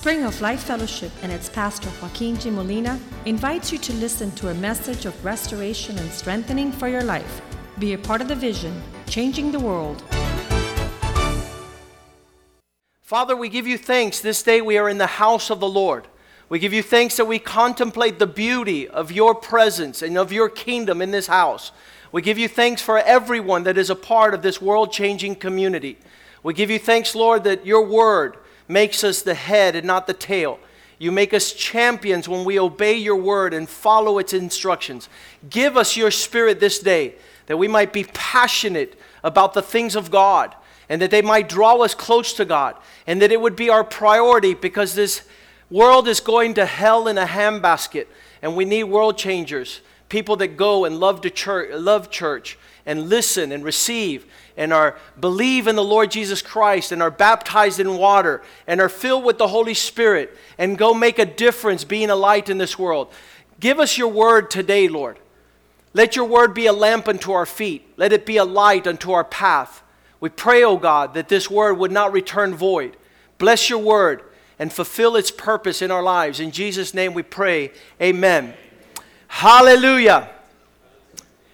Spring of Life Fellowship and its pastor Joaquin G. Molina invites you to listen to a message of restoration and strengthening for your life. Be a part of the vision, changing the world. Father, we give you thanks. This day we are in the house of the Lord. We give you thanks that we contemplate the beauty of your presence and of your kingdom in this house. We give you thanks for everyone that is a part of this world changing community. We give you thanks, Lord, that your word makes us the head and not the tail. You make us champions when we obey your word and follow its instructions. Give us your spirit this day that we might be passionate about the things of God and that they might draw us close to God and that it would be our priority because this world is going to hell in a handbasket and we need world changers, people that go and love, the church, love church and listen and receive and are believe in the Lord Jesus Christ and are baptized in water and are filled with the Holy Spirit and go make a difference being a light in this world. Give us your word today, Lord. Let your word be a lamp unto our feet. Let it be a light unto our path. We pray, O oh God, that this word would not return void. Bless your word and fulfill its purpose in our lives. In Jesus' name we pray. Amen. Hallelujah.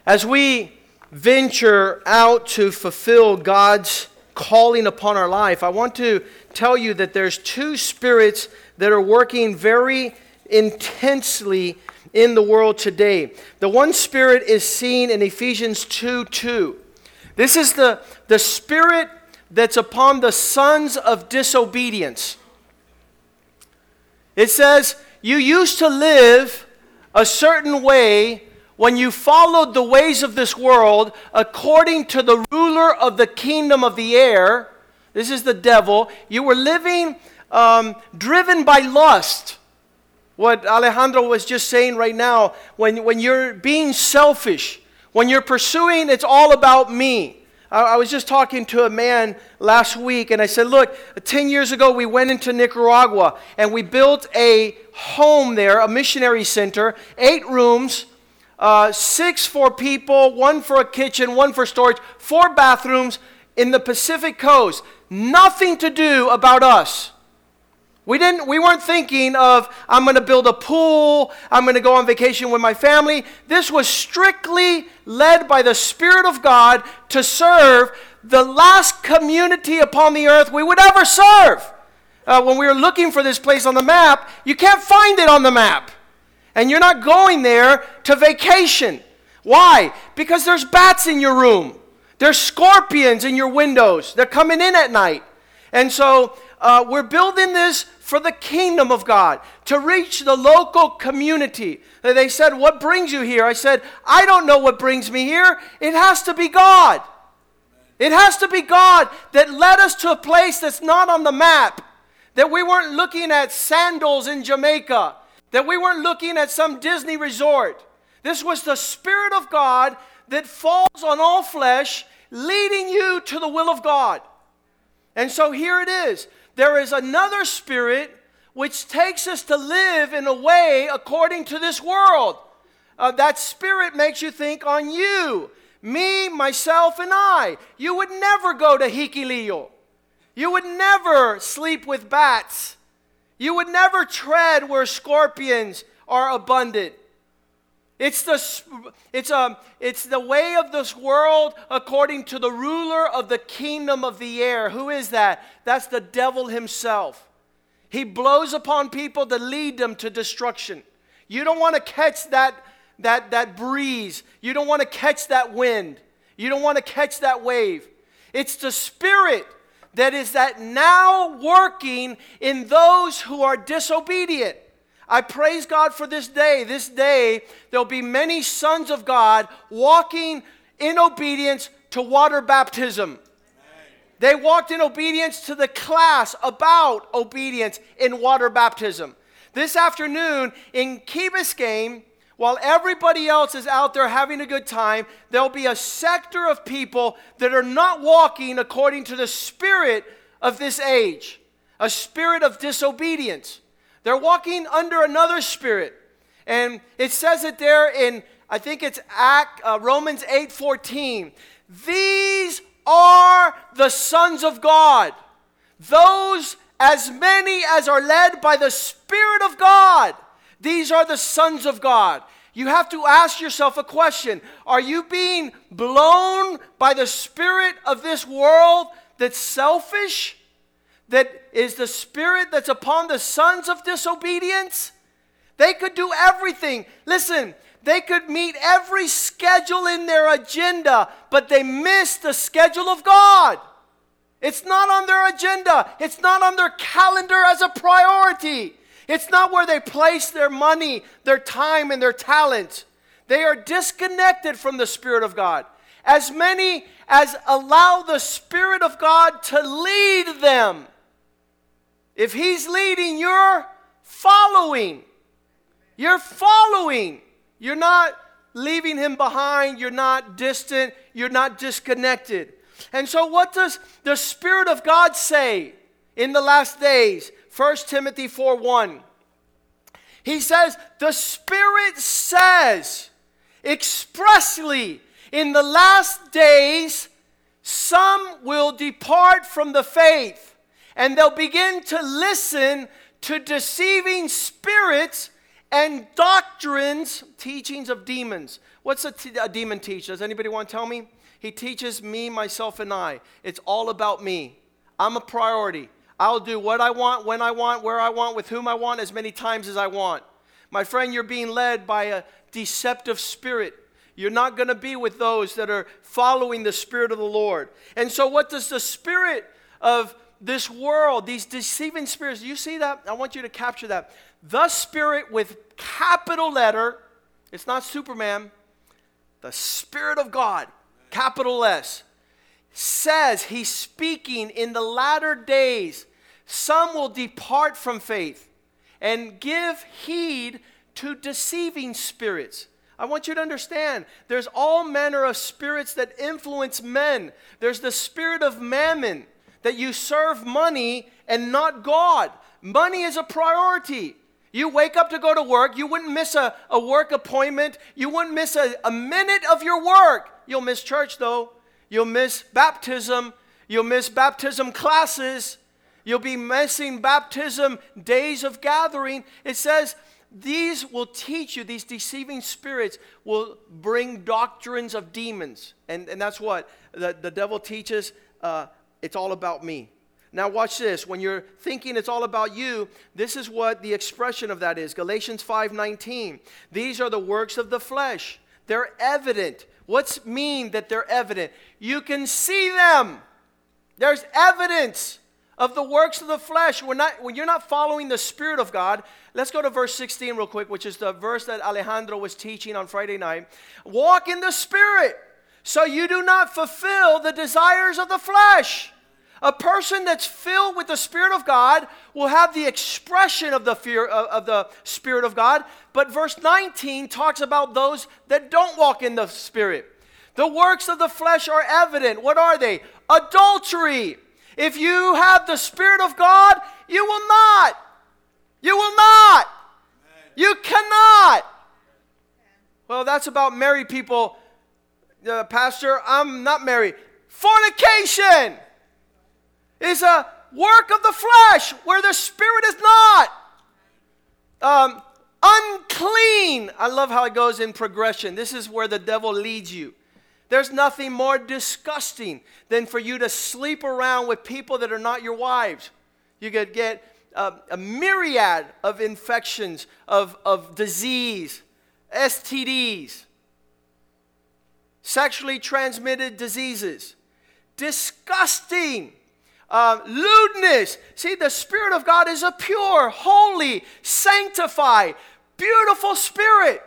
As we venture out to fulfill God's calling upon our life, I want to tell you that there's two spirits that are working very intensely in the world today. The one spirit is seen in Ephesians 2 2. This is the, the spirit that's upon the sons of disobedience. It says, You used to live a certain way when you followed the ways of this world according to the ruler of the kingdom of the air, this is the devil, you were living um, driven by lust. What Alejandro was just saying right now, when, when you're being selfish, when you're pursuing, it's all about me. I, I was just talking to a man last week, and I said, Look, 10 years ago, we went into Nicaragua and we built a home there, a missionary center, eight rooms uh, six for people, one for a kitchen, one for storage, four bathrooms in the Pacific coast. Nothing to do about us. We, didn't, we weren't thinking of, I'm going to build a pool, I'm going to go on vacation with my family. This was strictly led by the Spirit of God to serve the last community upon the earth we would ever serve. Uh, when we were looking for this place on the map, you can't find it on the map. And you're not going there to vacation. Why? Because there's bats in your room. There's scorpions in your windows. They're coming in at night. And so uh, we're building this for the kingdom of God, to reach the local community. They said, What brings you here? I said, I don't know what brings me here. It has to be God. It has to be God that led us to a place that's not on the map, that we weren't looking at sandals in Jamaica that we weren't looking at some Disney resort. This was the Spirit of God that falls on all flesh, leading you to the will of God. And so here it is. There is another spirit which takes us to live in a way according to this world. Uh, that spirit makes you think on you, me, myself, and I. You would never go to Hikuleo. You would never sleep with bats. You would never tread where scorpions are abundant. It's the, it's, a, um, it's the way of this world according to the ruler of the kingdom of the air. Who is that? That's the devil himself. He blows upon people to lead them to destruction. You don't want to catch that, that, that breeze. You don't want to catch that wind. You don't want to catch that wave. It's the spirit that is that now working in those who are disobedient. I praise God for this day. This day, there'll be many sons of God walking in obedience to water baptism. They walked in obedience to the class about obedience in water baptism. This afternoon in Key Biscayne, while everybody else is out there having a good time, there'll be a sector of people that are not walking according to the spirit of this age, a spirit of disobedience. They're walking under another spirit. And it says it there in, I think it's Act, uh, Romans 8 14. These are the sons of God, those as many as are led by the Spirit of God. These are the sons of God. You have to ask yourself a question Are you being blown by the spirit of this world that's selfish? That is the spirit that's upon the sons of disobedience? They could do everything. Listen, they could meet every schedule in their agenda, but they miss the schedule of God. It's not on their agenda, it's not on their calendar as a priority. It's not where they place their money, their time, and their talent. They are disconnected from the Spirit of God. As many as allow the Spirit of God to lead them. If He's leading, you're following. You're following. You're not leaving Him behind. You're not distant. You're not disconnected. And so, what does the Spirit of God say in the last days? 1 Timothy 4 1. He says, The Spirit says expressly, in the last days, some will depart from the faith and they'll begin to listen to deceiving spirits and doctrines, teachings of demons. What's a, t- a demon teach? Does anybody want to tell me? He teaches me, myself, and I. It's all about me. I'm a priority. I'll do what I want, when I want, where I want, with whom I want, as many times as I want. My friend, you're being led by a deceptive spirit. You're not going to be with those that are following the Spirit of the Lord. And so, what does the Spirit of this world, these deceiving spirits, do you see that? I want you to capture that. The Spirit with capital letter, it's not Superman, the Spirit of God, capital S says he's speaking in the latter days, some will depart from faith and give heed to deceiving spirits. I want you to understand there's all manner of spirits that influence men. There's the spirit of mammon, that you serve money and not God. Money is a priority. You wake up to go to work, you wouldn't miss a, a work appointment, you wouldn't miss a, a minute of your work. You'll miss church though. You'll miss baptism. You'll miss baptism classes. You'll be missing baptism days of gathering. It says, these will teach you, these deceiving spirits will bring doctrines of demons. And, and that's what the, the devil teaches. Uh, it's all about me. Now, watch this. When you're thinking it's all about you, this is what the expression of that is Galatians 5:19. These are the works of the flesh, they're evident. What's mean that they're evident? You can see them. There's evidence of the works of the flesh. We're not, when you're not following the Spirit of God, let's go to verse 16 real quick, which is the verse that Alejandro was teaching on Friday night. Walk in the Spirit so you do not fulfill the desires of the flesh. A person that's filled with the Spirit of God will have the expression of the fear of, of, the Spirit of God. But verse 19 talks about those that don't walk in the Spirit. The works of the flesh are evident. What are they? Adultery. If you have the Spirit of God, you will not. You will not. You cannot. Well, that's about married people. Uh, Pastor, I'm not married. Fornication is a work of the flesh where the spirit is not. Um, unclean. I love how it goes in progression. This is where the devil leads you. There's nothing more disgusting than for you to sleep around with people that are not your wives. You could get a, a myriad of infections, of, of disease, STDs, sexually transmitted diseases. Disgusting uh, lewdness. See, the Spirit of God is a pure, holy, sanctified, beautiful Spirit.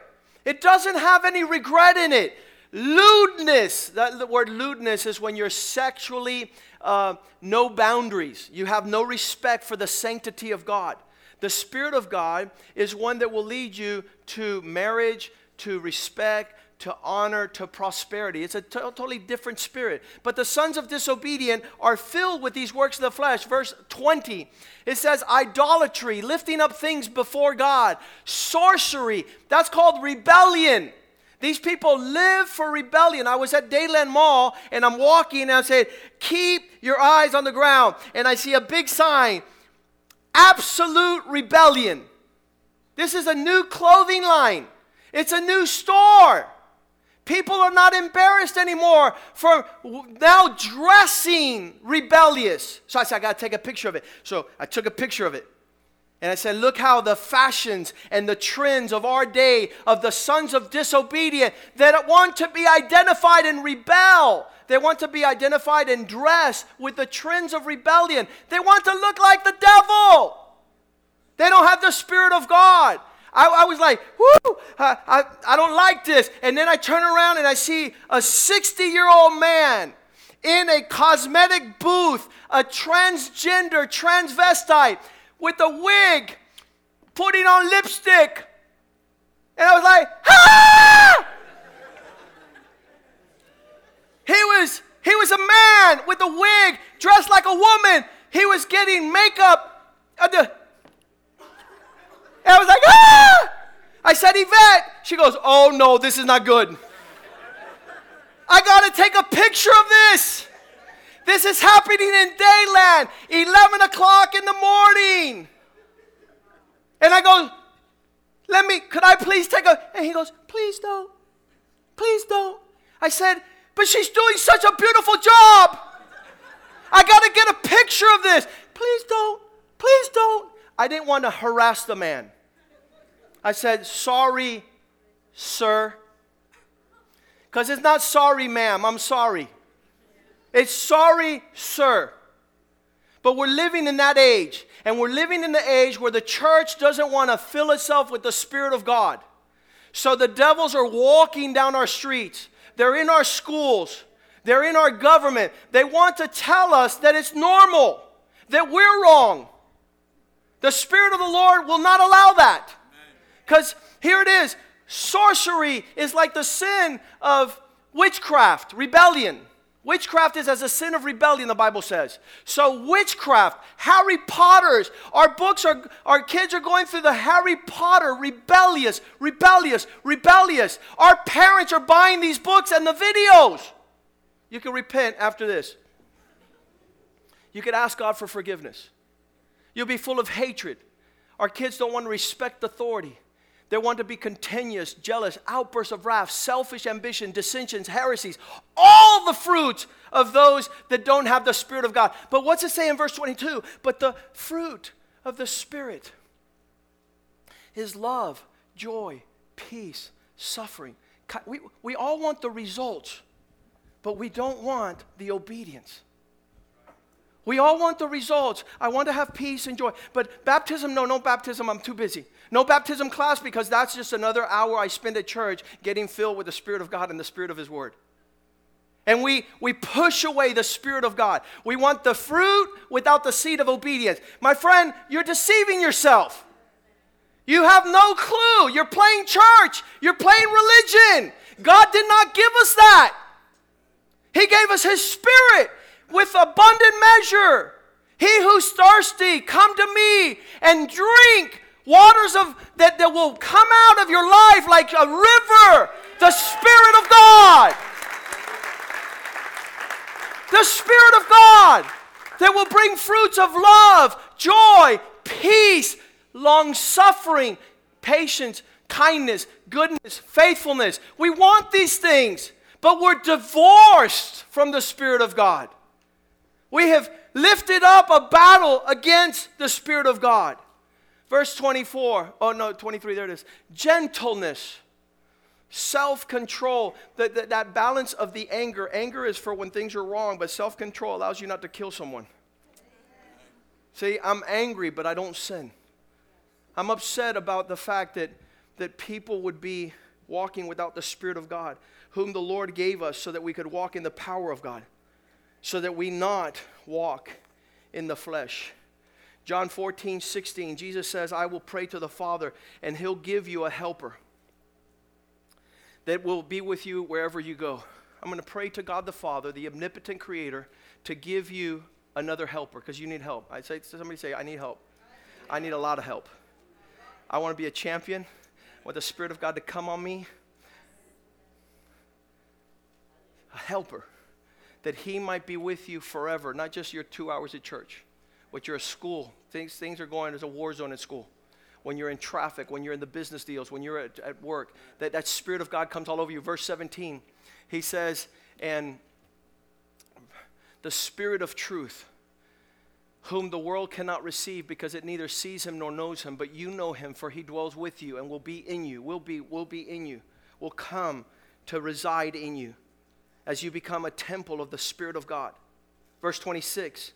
It doesn't have any regret in it. Lewdness, that, the word lewdness is when you're sexually uh, no boundaries. You have no respect for the sanctity of God. The Spirit of God is one that will lead you to marriage, to respect, to honor, to prosperity. It's a t- totally different spirit. But the sons of disobedient are filled with these works of the flesh. Verse 20, it says idolatry, lifting up things before God, sorcery, that's called rebellion. These people live for rebellion. I was at Dadeland Mall and I'm walking and I said, Keep your eyes on the ground. And I see a big sign absolute rebellion. This is a new clothing line, it's a new store. People are not embarrassed anymore for now dressing rebellious. So I said, I got to take a picture of it. So I took a picture of it. And I said, look how the fashions and the trends of our day, of the sons of disobedient that want to be identified and rebel. They want to be identified and dressed with the trends of rebellion. They want to look like the devil. They don't have the Spirit of God. I, I was like, whoo, I, I, I don't like this. And then I turn around and I see a 60 year old man in a cosmetic booth, a transgender, transvestite, with a wig, putting on lipstick. And I was like, ah! he was he was a man with a wig, dressed like a woman. He was getting makeup. Uh, the, and I was like, ah! I said, Yvette. She goes, oh no, this is not good. I got to take a picture of this. This is happening in Dadeland, 11 o'clock in the morning. And I go, let me, could I please take a, and he goes, please don't. Please don't. I said, but she's doing such a beautiful job. I got to get a picture of this. Please don't. Please don't. I didn't want to harass the man. I said, Sorry, sir. Because it's not sorry, ma'am. I'm sorry. It's sorry, sir. But we're living in that age. And we're living in the age where the church doesn't want to fill itself with the Spirit of God. So the devils are walking down our streets, they're in our schools, they're in our government. They want to tell us that it's normal, that we're wrong. The Spirit of the Lord will not allow that. Because here it is sorcery is like the sin of witchcraft, rebellion. Witchcraft is as a sin of rebellion, the Bible says. So, witchcraft, Harry Potter's, our books are, our kids are going through the Harry Potter rebellious, rebellious, rebellious. Our parents are buying these books and the videos. You can repent after this. You can ask God for forgiveness. You'll be full of hatred. Our kids don't want to respect authority. They want to be continuous, jealous, outbursts of wrath, selfish ambition, dissensions, heresies, all the fruits of those that don't have the Spirit of God. But what's it say in verse 22? But the fruit of the Spirit is love, joy, peace, suffering. We, we all want the results, but we don't want the obedience. We all want the results. I want to have peace and joy. But baptism, no, no baptism, I'm too busy. No baptism class because that's just another hour I spend at church getting filled with the Spirit of God and the Spirit of His Word. And we, we push away the Spirit of God. We want the fruit without the seed of obedience. My friend, you're deceiving yourself. You have no clue. You're playing church, you're playing religion. God did not give us that. He gave us His Spirit with abundant measure. He who's thirsty, come to me and drink waters of that, that will come out of your life like a river. The Spirit of God. The Spirit of God that will bring fruits of love, joy, peace, long suffering, patience, kindness, goodness, faithfulness. We want these things, but we're divorced from the Spirit of God. We have lifted up a battle against the Spirit of God. Verse 24, oh no, 23, there it is. Gentleness, self control, that, that, that balance of the anger. Anger is for when things are wrong, but self control allows you not to kill someone. See, I'm angry, but I don't sin. I'm upset about the fact that, that people would be walking without the Spirit of God, whom the Lord gave us so that we could walk in the power of God so that we not walk in the flesh. John 14, 16, Jesus says, I will pray to the Father, and he'll give you a helper that will be with you wherever you go. I'm going to pray to God the Father, the omnipotent creator, to give you another helper because you need help. I say somebody say, I need help. I need a lot of help. I want to be a champion. Want the Spirit of God to come on me. A helper that He might be with you forever, not just your two hours at church. but you're at school, things, things are going, there's a war zone at school. When you're in traffic, when you're in the business deals, when you're at, at work, that, that Spirit of God comes all over you. Verse 17, he says, and the Spirit of truth, whom the world cannot receive because it neither sees him nor knows him, but you know him, for he dwells with you and will be in you, will be, will be in you, will come to reside in you as you become a temple of the Spirit of God. Verse 26,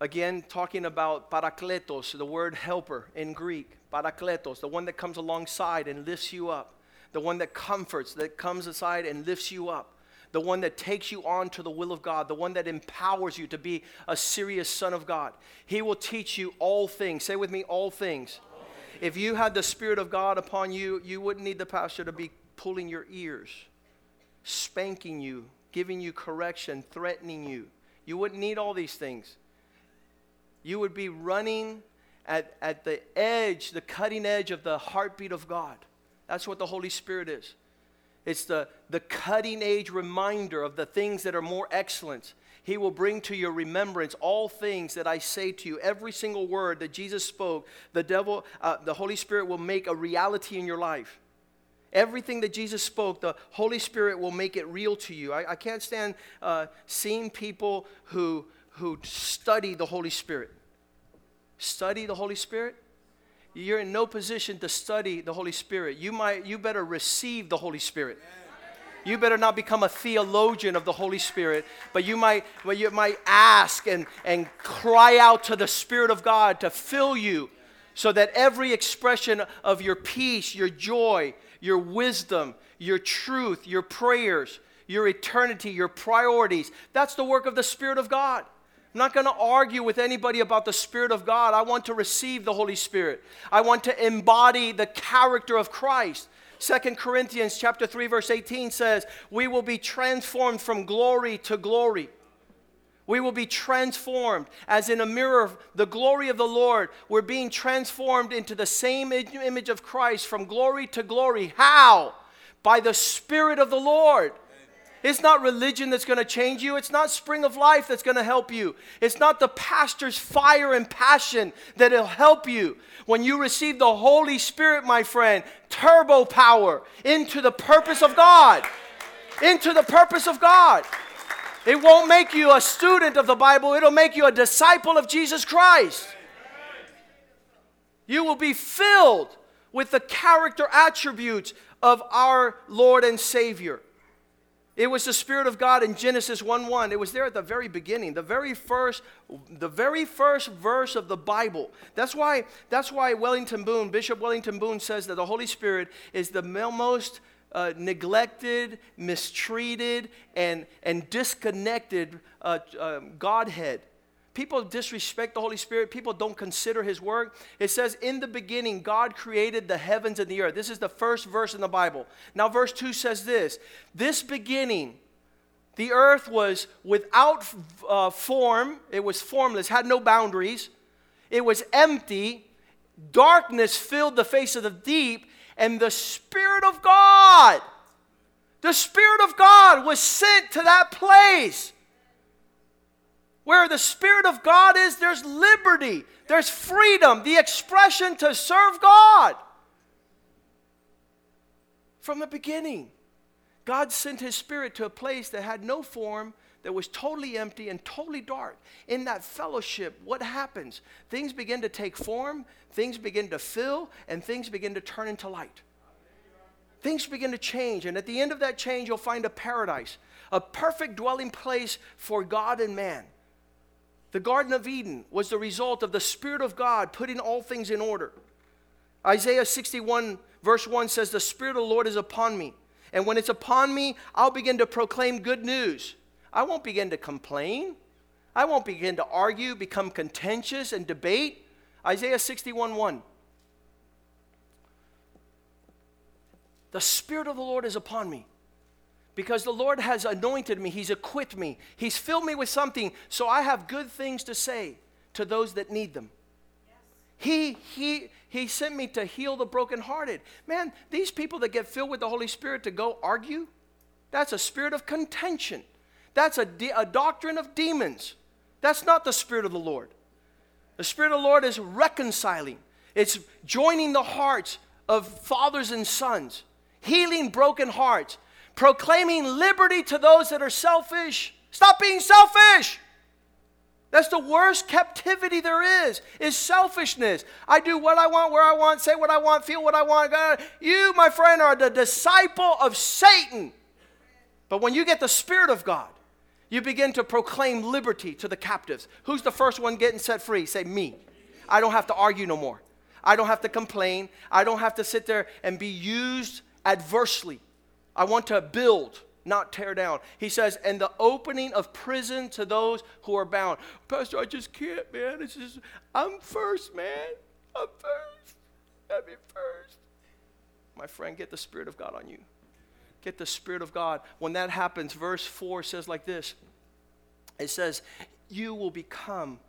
again, talking about parakletos, the word helper in Greek, parakletos, the one that comes alongside and lifts you up, the one that comforts, that comes aside and lifts you up the one that takes you on to the will of God, the one that empowers you to be a serious son of God. He will teach you all things. Say with me, all things. If you had the Spirit of God upon you, you wouldn't need the pastor to be pulling your ears, spanking you, giving you correction, threatening you. You wouldn't need all these things. You would be running at, at the edge, the cutting edge of the heartbeat of God. That's what the Holy Spirit is. It's the, the cutting edge reminder of the things that are more excellent. He will bring to your remembrance all things that I say to you. Every single word that Jesus spoke, the devil, uh, the Holy Spirit will make a reality in your life. Everything that Jesus spoke, the Holy Spirit will make it real to you. I, I can't stand uh, seeing people who, who study the Holy Spirit. Study the Holy Spirit? you're in no position to study the Holy Spirit. You might you better receive the Holy Spirit. You better not become a theologian of the Holy Spirit, but you might, well, you might ask and, and cry out to the Spirit of God to fill you so that every expression of your peace, your joy, your wisdom, your truth, your prayers, your eternity, your priorities, that's the work of the Spirit of God. I'm not going to argue with anybody about the Spirit of God. I want to receive the Holy Spirit. I want to embody the character of Christ. Second Corinthians chapter 3 verse 18 says, "We will be transformed from glory to glory." We will be transformed as in a mirror, the glory of the Lord. We're being transformed into the same image of Christ from glory to glory. How? By the Spirit of the Lord. It's not religion that's going to change you. It's not spring of life that's going to help you. It's not the pastor's fire and passion that'll help you. When you receive the Holy Spirit, my friend, turbo power into the purpose of God. Into the purpose of God. It won't make you a student of the Bible, it'll make you a disciple of Jesus Christ. You will be filled with the character attributes of our Lord and Savior. It was the Spirit of God in Genesis 1 1. It was there at the very beginning, the very first, the very first verse of the Bible. That's why, that's why Wellington Boone, Bishop Wellington Boone says that the Holy Spirit is the most uh, neglected, mistreated, and, and disconnected uh, uh, Godhead people disrespect the Holy Spirit, people don't consider his work. It says, In the beginning, God created the heavens and the earth. This is the first verse in the Bible. Now, verse 2 says this This beginning, the earth was without uh, form, it was formless, had no boundaries, it was empty. Darkness filled the face of the deep, and the Spirit of God, the Spirit of God was sent to that place. Where the Spirit of God is, there's liberty, there's freedom, the expression to serve God. From the beginning, God sent His Spirit to a place that had no form, that was totally empty and totally dark. In that fellowship, what happens? Things begin to take form, things begin to fill, and things begin to turn into light. Things begin to change, and at the end of that change, you'll find a paradise, a perfect dwelling place for God and man. The Garden of Eden was the result of the Spirit of God putting all things in order. Isaiah 61, verse 1 says, The Spirit of the Lord is upon me. And when it's upon me, I'll begin to proclaim good news. I won't begin to complain. I won't begin to argue, become contentious, and debate. Isaiah 61 1. The Spirit of the Lord is upon me because the Lord has anointed me, He's equipped me, He's filled me with something, so I have good things to say to those that need them. He, he, he sent me to heal the brokenhearted. Man, these people that get filled with the Holy Spirit to go argue, that's a spirit of contention. That's a, a doctrine of demons. That's not the Spirit of the Lord. The Spirit of the Lord is reconciling, it's joining the hearts of fathers and sons, healing broken hearts, proclaiming liberty to those that are selfish. Stop being selfish. That's the worst captivity there is, is selfishness. I do what I want, where I want, say what I want, feel what I want. You, my friend, are the disciple of Satan. But when you get the Spirit of God, you begin to proclaim liberty to the captives. Who's the first one getting set free? Say, me. I don't have to argue no more. I don't have to complain. I don't have to sit there and be used adversely. I want to build, not tear down. He says, and the opening of prison to those who are bound. Pastor, I just can't, man. It's just, I'm first, man. I'm first. Let me first. My friend, get the Spirit of God on you get the Spirit of God. When that happens, verse 4 says like this it says, You will become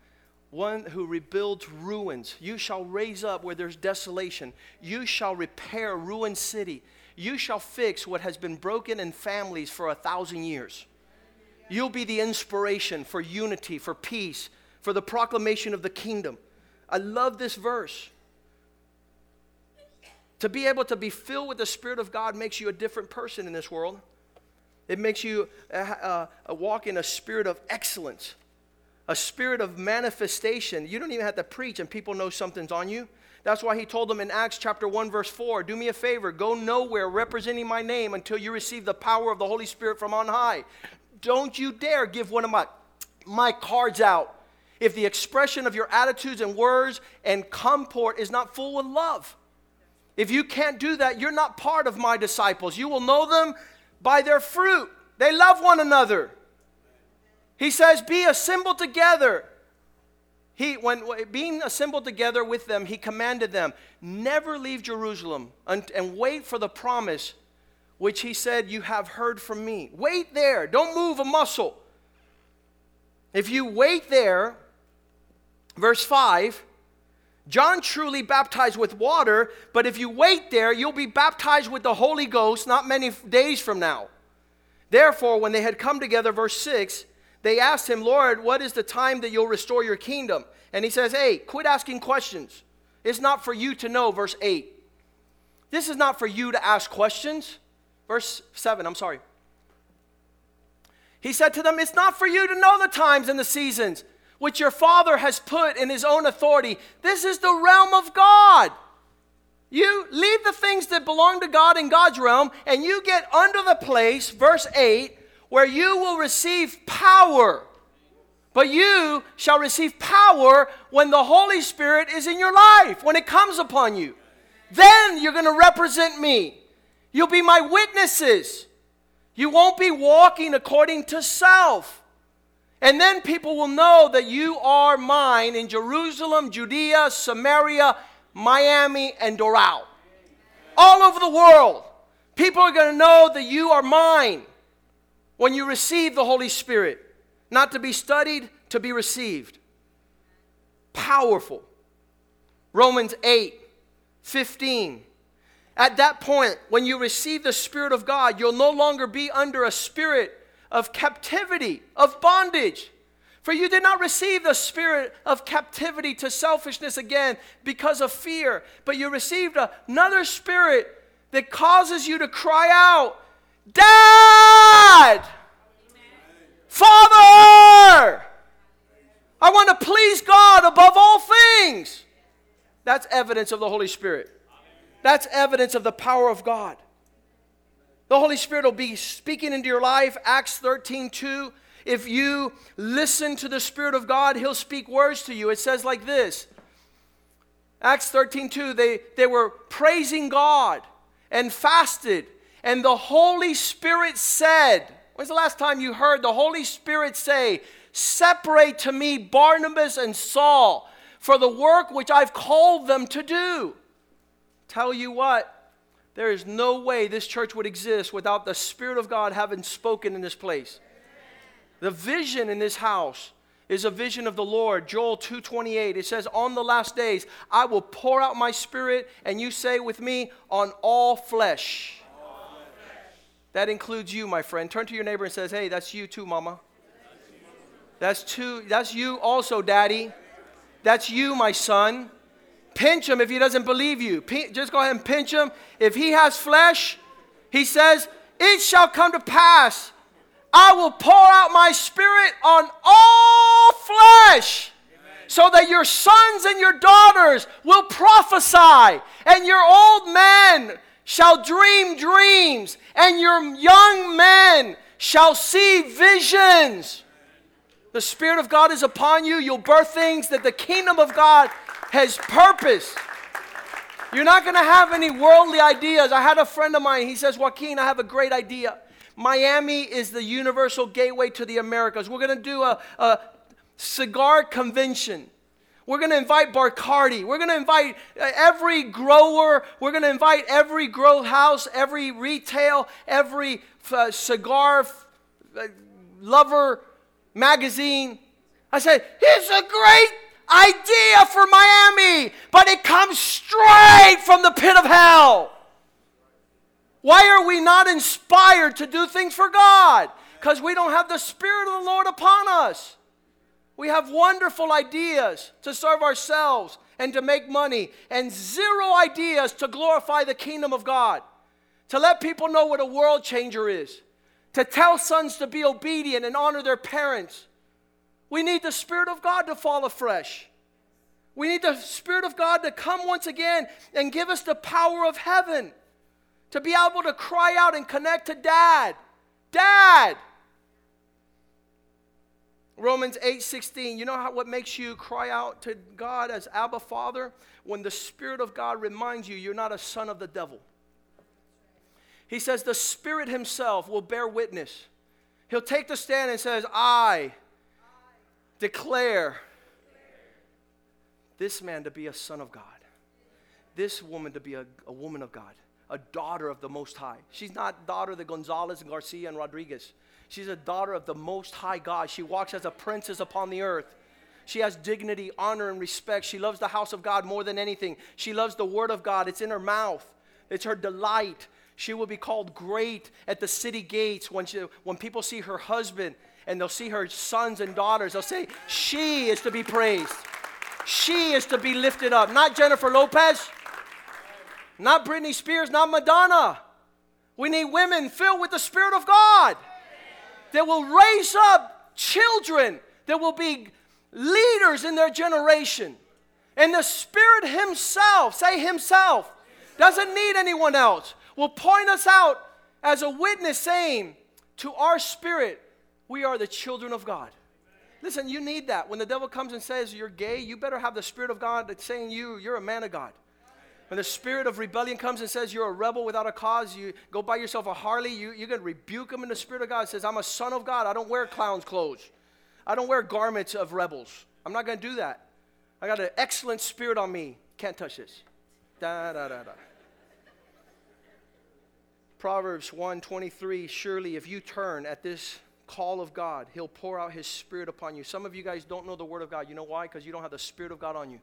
one who rebuilds ruins. You shall raise up where there's desolation. You shall repair ruined city. You shall fix what has been broken in families for a thousand years. You'll be the inspiration for unity, for peace, for the proclamation of the kingdom. I love this verse. To be able to be filled with the Spirit of God makes you a different person in this world. It makes you uh, uh, walk in a spirit of excellence, a spirit of manifestation. You don't even have to preach, and people know something's on you. That's why he told them in Acts chapter 1, verse 4 Do me a favor, go nowhere representing my name until you receive the power of the Holy Spirit from on high. Don't you dare give one of my, my cards out if the expression of your attitudes and words and comport is not full with love. If you can't do that, you're not part of my disciples. You will know them by their fruit. They love one another. He says, Be assembled together. He, when being assembled together with them, he commanded them, Never leave Jerusalem and, and wait for the promise which he said, You have heard from me. Wait there. Don't move a muscle. If you wait there, verse 5, John truly baptized with water, but if you wait there, you'll be baptized with the Holy Ghost not many days from now. Therefore, when they had come together, verse 6, they asked him, Lord, what is the time that you'll restore your kingdom? And he says, Hey, quit asking questions. It's not for you to know, verse 8. This is not for you to ask questions. Verse 7, I'm sorry. He said to them, It's not for you to know the times and the seasons which your Father has put in His own authority. This is the realm of God. You leave the things that belong to God in God's realm, and you get under the place, verse 8, where you will receive power. But you shall receive power when the Holy Spirit is in your life, when it comes upon you. Then you're going to represent me. You'll be my witnesses. You won't be walking according to self. And then people will know that you are mine in Jerusalem, Judea, Samaria, Miami, and Doral. All over the world. People are going to know that you are mine when you receive the Holy Spirit. Not to be studied, to be received. Powerful. Romans 8, 15. At that point, when you receive the Spirit of God, you'll no longer be under a spirit of captivity, of bondage. For you did not receive the spirit of captivity to selfishness again because of fear, but you received another spirit that causes you to cry out, Dad! Father! I want to please God above all things. That's evidence of the Holy Spirit. That's evidence of the power of God. The Holy Spirit will be speaking into your life. Acts 13 2. If you listen to the Spirit of God, He'll speak words to you. It says like this Acts 13 2. They, they were praising God and fasted, and the Holy Spirit said, When's the last time you heard the Holy Spirit say, Separate to me Barnabas and Saul for the work which I've called them to do? Tell you what, there is no way this church would exist without the Spirit of God having spoken in this place. The vision in this house is a vision of the Lord. Joel 2:28. It says, "On the last days I will pour out my spirit and you say with me on all flesh." all flesh. That includes you, my friend. Turn to your neighbor and says, "Hey, that's you too, mama." That's two that's you also, daddy. That's you, my son. Pinch him if he doesn't believe you. just go ahead and pinch him. If he has flesh, he says, It shall come to pass. I will pour out my spirit on all flesh so that your sons and your daughters will prophesy, and your old men shall dream dreams, and your young men shall see visions. The Spirit of God is upon you. You'll birth things that the kingdom of God has purpose. You're not going to have any worldly ideas. I had a friend of mine, he says, Joaquin, I have a great idea. Miami is the universal gateway to the Americas. We're going to do a, a cigar convention. We're going to invite Bacardi. We're going to invite uh, every grower. We're going to invite every grow house, every retail, every uh, cigar uh, lover magazine. I said, it's a great idea for Miami, but it comes straight from the pit of hell. Why are we not inspired to do things for God? Because we don't have the Spirit of the Lord upon us. We have wonderful ideas to serve ourselves and to make money, and zero ideas to glorify the kingdom of God, to let people know what a world changer is, to tell sons to be obedient and honor their parents. We need the Spirit of God to fall afresh. We need the Spirit of God to come once again and give us the power of heaven to be able to cry out and connect to dad. Dad! Romans 8 16. You know how, what makes you cry out to God as Abba Father? When the Spirit of God reminds you you're not a son of the devil. He says the Spirit Himself will bear witness. He'll take the stand and says, I declare this man to be a son of God, this woman to be a, a woman of God a daughter of the Most High. She's not daughter of the Gonzalez and Garcia and Rodriguez. She's a daughter of the Most High God. She walks as a princess upon the earth. She has dignity, honor, and respect. She loves the house of God more than anything. She loves the Word of God. It's in her mouth, it's her delight. She will be called great at the city gates when, she, when people see her husband and they'll see her sons and daughters. They'll say, She is to be praised. She is to be lifted up. Not Jennifer Lopez, not Britney Spears, not Madonna. We need women filled with the Spirit of God that will raise up children that will be leaders in their generation. And the Spirit Himself, say Himself, doesn't need anyone else, will point us out as a witness saying to our spirit, we are the children of God. Listen, you need that. When the devil comes and says you're gay, you better have the Spirit of God that's saying you, you're a man of God. When the spirit of rebellion comes and says you're a rebel without a cause, you go buy yourself a Harley, you, you're going to rebuke him in the spirit of God. It says, I'm a son of God. I don't wear clown's clothes. I don't wear garments of rebels. I'm not going to do that. I got an excellent spirit on me. Can't touch this. Da, da, da, da. Proverbs 1:23 Surely if you turn at this call of God, he'll pour out his spirit upon you. Some of you guys don't know the word of God. You know why? Because you don't have the spirit of God on you.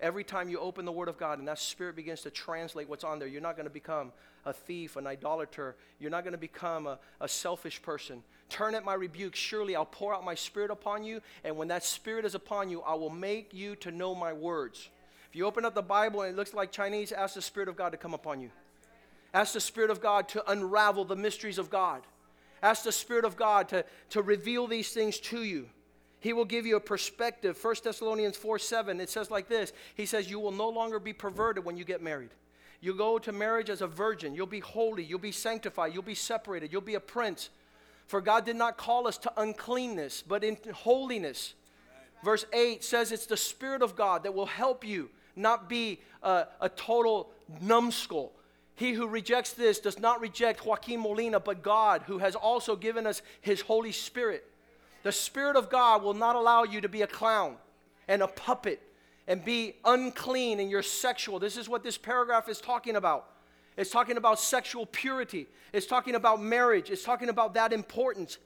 Every time you open the Word of God and that Spirit begins to translate what's on there, you're not going to become a thief, an idolater. You're not going to become a, a selfish person. Turn at my rebuke. Surely I'll pour out my Spirit upon you. And when that Spirit is upon you, I will make you to know my words. If you open up the Bible and it looks like Chinese, ask the Spirit of God to come upon you. Ask the Spirit of God to unravel the mysteries of God. Ask the Spirit of God to, to reveal these things to you. He will give you a perspective. 1 Thessalonians 4 7, it says like this He says, You will no longer be perverted when you get married. You go to marriage as a virgin. You'll be holy. You'll be sanctified. You'll be separated. You'll be a prince. For God did not call us to uncleanness, but in holiness. Verse 8 says it's the Spirit of God that will help you not be a, a total numbskull. He who rejects this does not reject Joaquin Molina, but God, who has also given us his Holy Spirit. The Spirit of God will not allow you to be a clown and a puppet and be unclean in your sexual. This is what this paragraph is talking about. It's talking about sexual purity. It's talking about marriage. It's talking about that importance.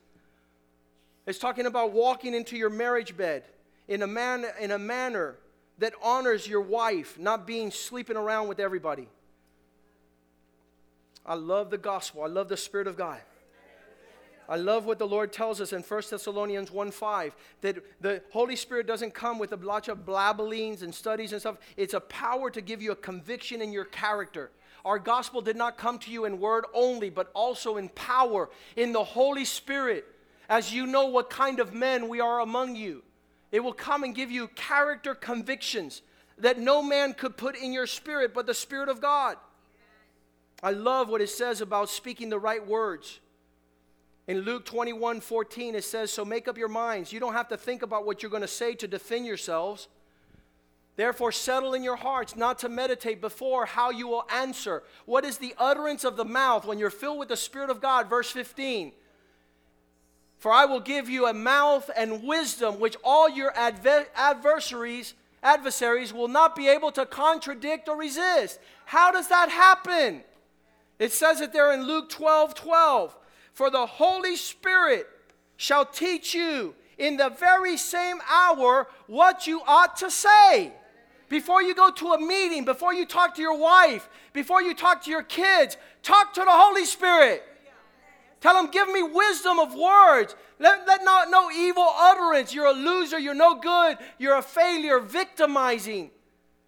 It's talking about walking into your marriage bed in a, man, in a manner that honors your wife, not being sleeping around with everybody. I love the gospel. I love the Spirit of God. I love what the Lord tells us in 1 Thessalonians 1 5 that the Holy Spirit doesn't come with a bunch of blabblings and studies and stuff. It's a power to give you a conviction in your character. Our gospel did not come to you in word only, but also in power, in the Holy Spirit, as you know what kind of men we are among you. It will come and give you character convictions that no man could put in your spirit but the Spirit of God. I love what it says about speaking the right words. In Luke 21 14, it says, So make up your minds. You don't have to think about what you're going to say to defend yourselves. Therefore, settle in your hearts not to meditate before how you will answer. What is the utterance of the mouth when you're filled with the Spirit of God? Verse 15. For I will give you a mouth and wisdom which all your adver- adversaries adversaries will not be able to contradict or resist. How does that happen? It says it there in Luke 12 12. For the Holy Spirit shall teach you in the very same hour what you ought to say. Before you go to a meeting, before you talk to your wife, before you talk to your kids, talk to the Holy Spirit. Tell him, give me wisdom of words. Let, let not no evil utterance. You're a loser. You're no good. You're a failure. Victimizing.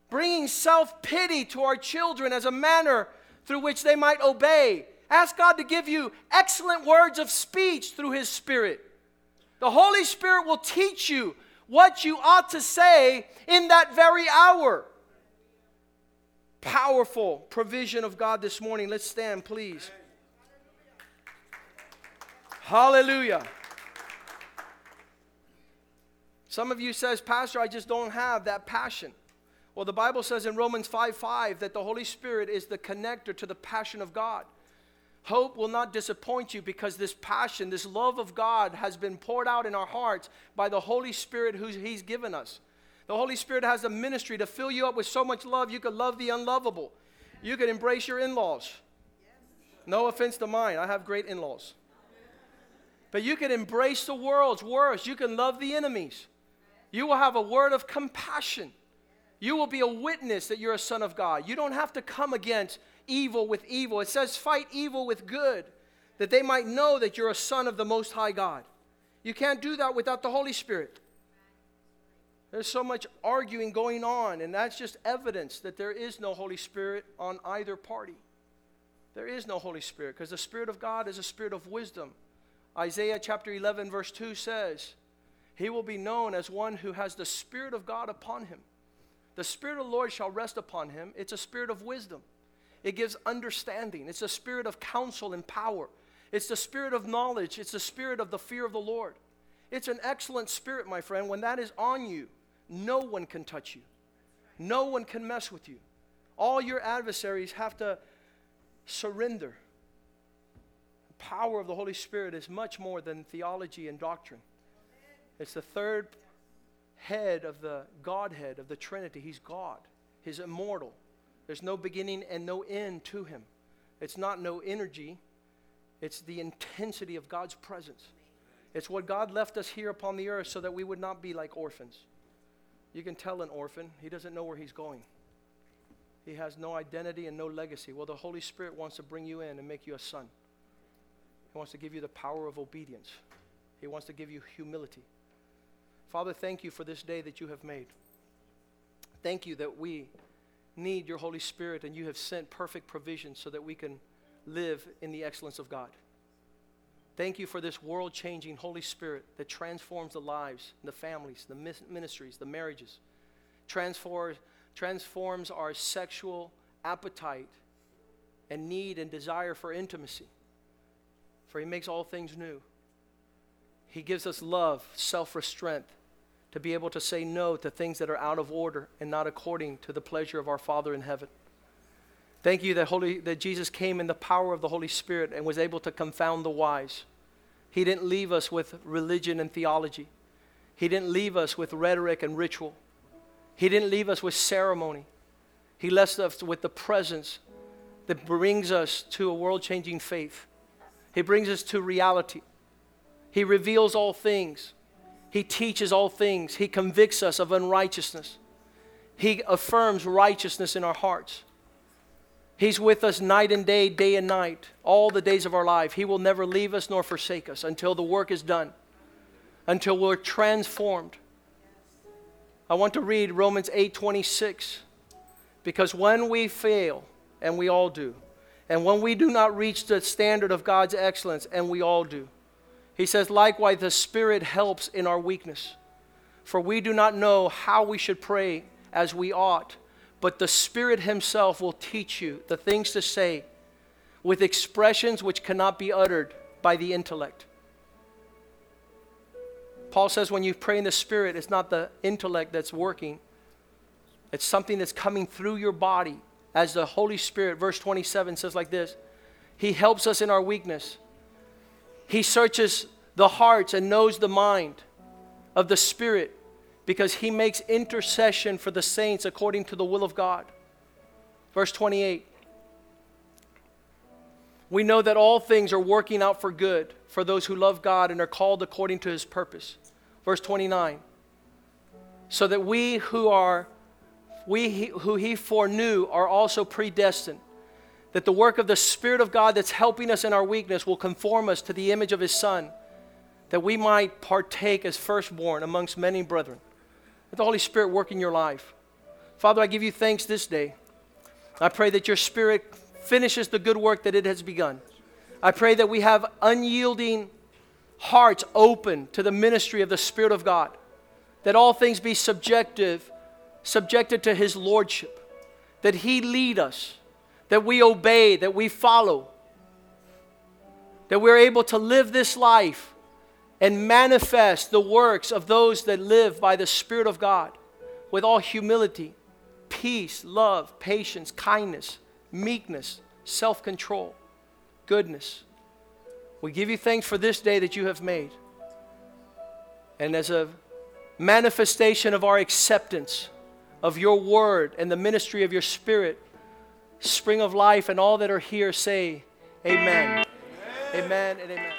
Bringing self pity to our children as a manner through which they might obey. Ask God to give you excellent words of speech through His Spirit. The Holy Spirit will teach you what you ought to say in that very hour. Powerful provision of God this morning. Let's stand, please. Hallelujah. Some of you says, "Pastor, I just don't have that passion." Well, the Bible says in Romans 5 5 that the Holy Spirit is the connector to the passion of God. Hope will not disappoint you because this passion, this love of God has been poured out in our hearts by the Holy Spirit who He's given us. The Holy Spirit has a ministry to fill you up with so much love you could love the unlovable. You could embrace your in laws. No offense to mine, I have great in laws. But you can embrace the world's worst. You can love the enemies. You will have a word of compassion. You will be a witness that you're a son of God. You don't have to come against evil with evil. It says, fight evil with good, that they might know that you're a son of the Most High God. You can't do that without the Holy Spirit. There's so much arguing going on, and that's just evidence that there is no Holy Spirit on either party. There is no Holy Spirit because the Spirit of God is a spirit of wisdom. Isaiah chapter 11, verse 2 says, He will be known as one who has the Spirit of God upon him. The Spirit of the Lord shall rest upon him. It's a spirit of wisdom. It gives understanding. It's a spirit of counsel and power. It's the spirit of knowledge. It's the spirit of the fear of the Lord. It's an excellent spirit, my friend. When that is on you, no one can touch you, no one can mess with you. All your adversaries have to surrender. The power of the Holy Spirit is much more than theology and doctrine. It's the third head of the Godhead of the Trinity. He's God, He's immortal. There's no beginning and no end to him. It's not no energy, it's the intensity of God's presence. It's what God left us here upon the earth so that we would not be like orphans. You can tell an orphan, he doesn't know where he's going. He has no identity and no legacy. Well, the Holy Spirit wants to bring you in and make you a son. He wants to give you the power of obedience. He wants to give you humility. Father, thank you for this day that you have made. Thank you that we need your Holy Spirit, and you have sent perfect provision so that we can live in the excellence of God. Thank you for this world changing Holy Spirit that transforms the lives, the families, the ministries, the marriages, transforms, transforms our sexual appetite and need and desire for intimacy. For He makes all things new. He gives us love, self restraint, to be able to say no to things that are out of order and not according to the pleasure of our Father in heaven. Thank you that, Holy, that Jesus came in the power of the Holy Spirit and was able to confound the wise. He didn't leave us with religion and theology. He didn't leave us with rhetoric and ritual. He didn't leave us with ceremony. He left us with the presence that brings us to a world changing faith. He brings us to reality. He reveals all things. He teaches all things. He convicts us of unrighteousness. He affirms righteousness in our hearts. He's with us night and day, day and night, all the days of our life. He will never leave us nor forsake us until the work is done, until we're transformed. I want to read Romans 8:26 because when we fail, and we all do, and when we do not reach the standard of God's excellence, and we all do, he says, likewise, the Spirit helps in our weakness. For we do not know how we should pray as we ought, but the Spirit Himself will teach you the things to say with expressions which cannot be uttered by the intellect. Paul says when you pray in the Spirit, it's not the intellect that's working, it's something that's coming through your body as the Holy Spirit. Verse 27 says like this He helps us in our weakness, He searches the hearts and knows the mind of the Spirit because He makes intercession for the saints according to the will of God. Verse 28 we know that all things are working out for good for those who love God and are called according to his purpose. Verse 29. So that we who are we who he foreknew are also predestined that the work of the spirit of God that's helping us in our weakness will conform us to the image of his son that we might partake as firstborn amongst many brethren. Let the Holy Spirit work in your life. Father, I give you thanks this day. I pray that your spirit finishes the good work that it has begun. I pray that we have unyielding hearts open to the ministry of the Spirit of God, that all things be subjective, subjected to His Lordship, that He lead us, that we obey, that we follow, that we're able to live this life and manifest the works of those that live by the Spirit of God with all humility, peace, love, patience, kindness meekness, self control, goodness. We give you thanks for this day that you have made. And as a manifestation of our acceptance of your word and the ministry of your spirit, spring of life, and all that are here say, Amen. Amen, amen and amen.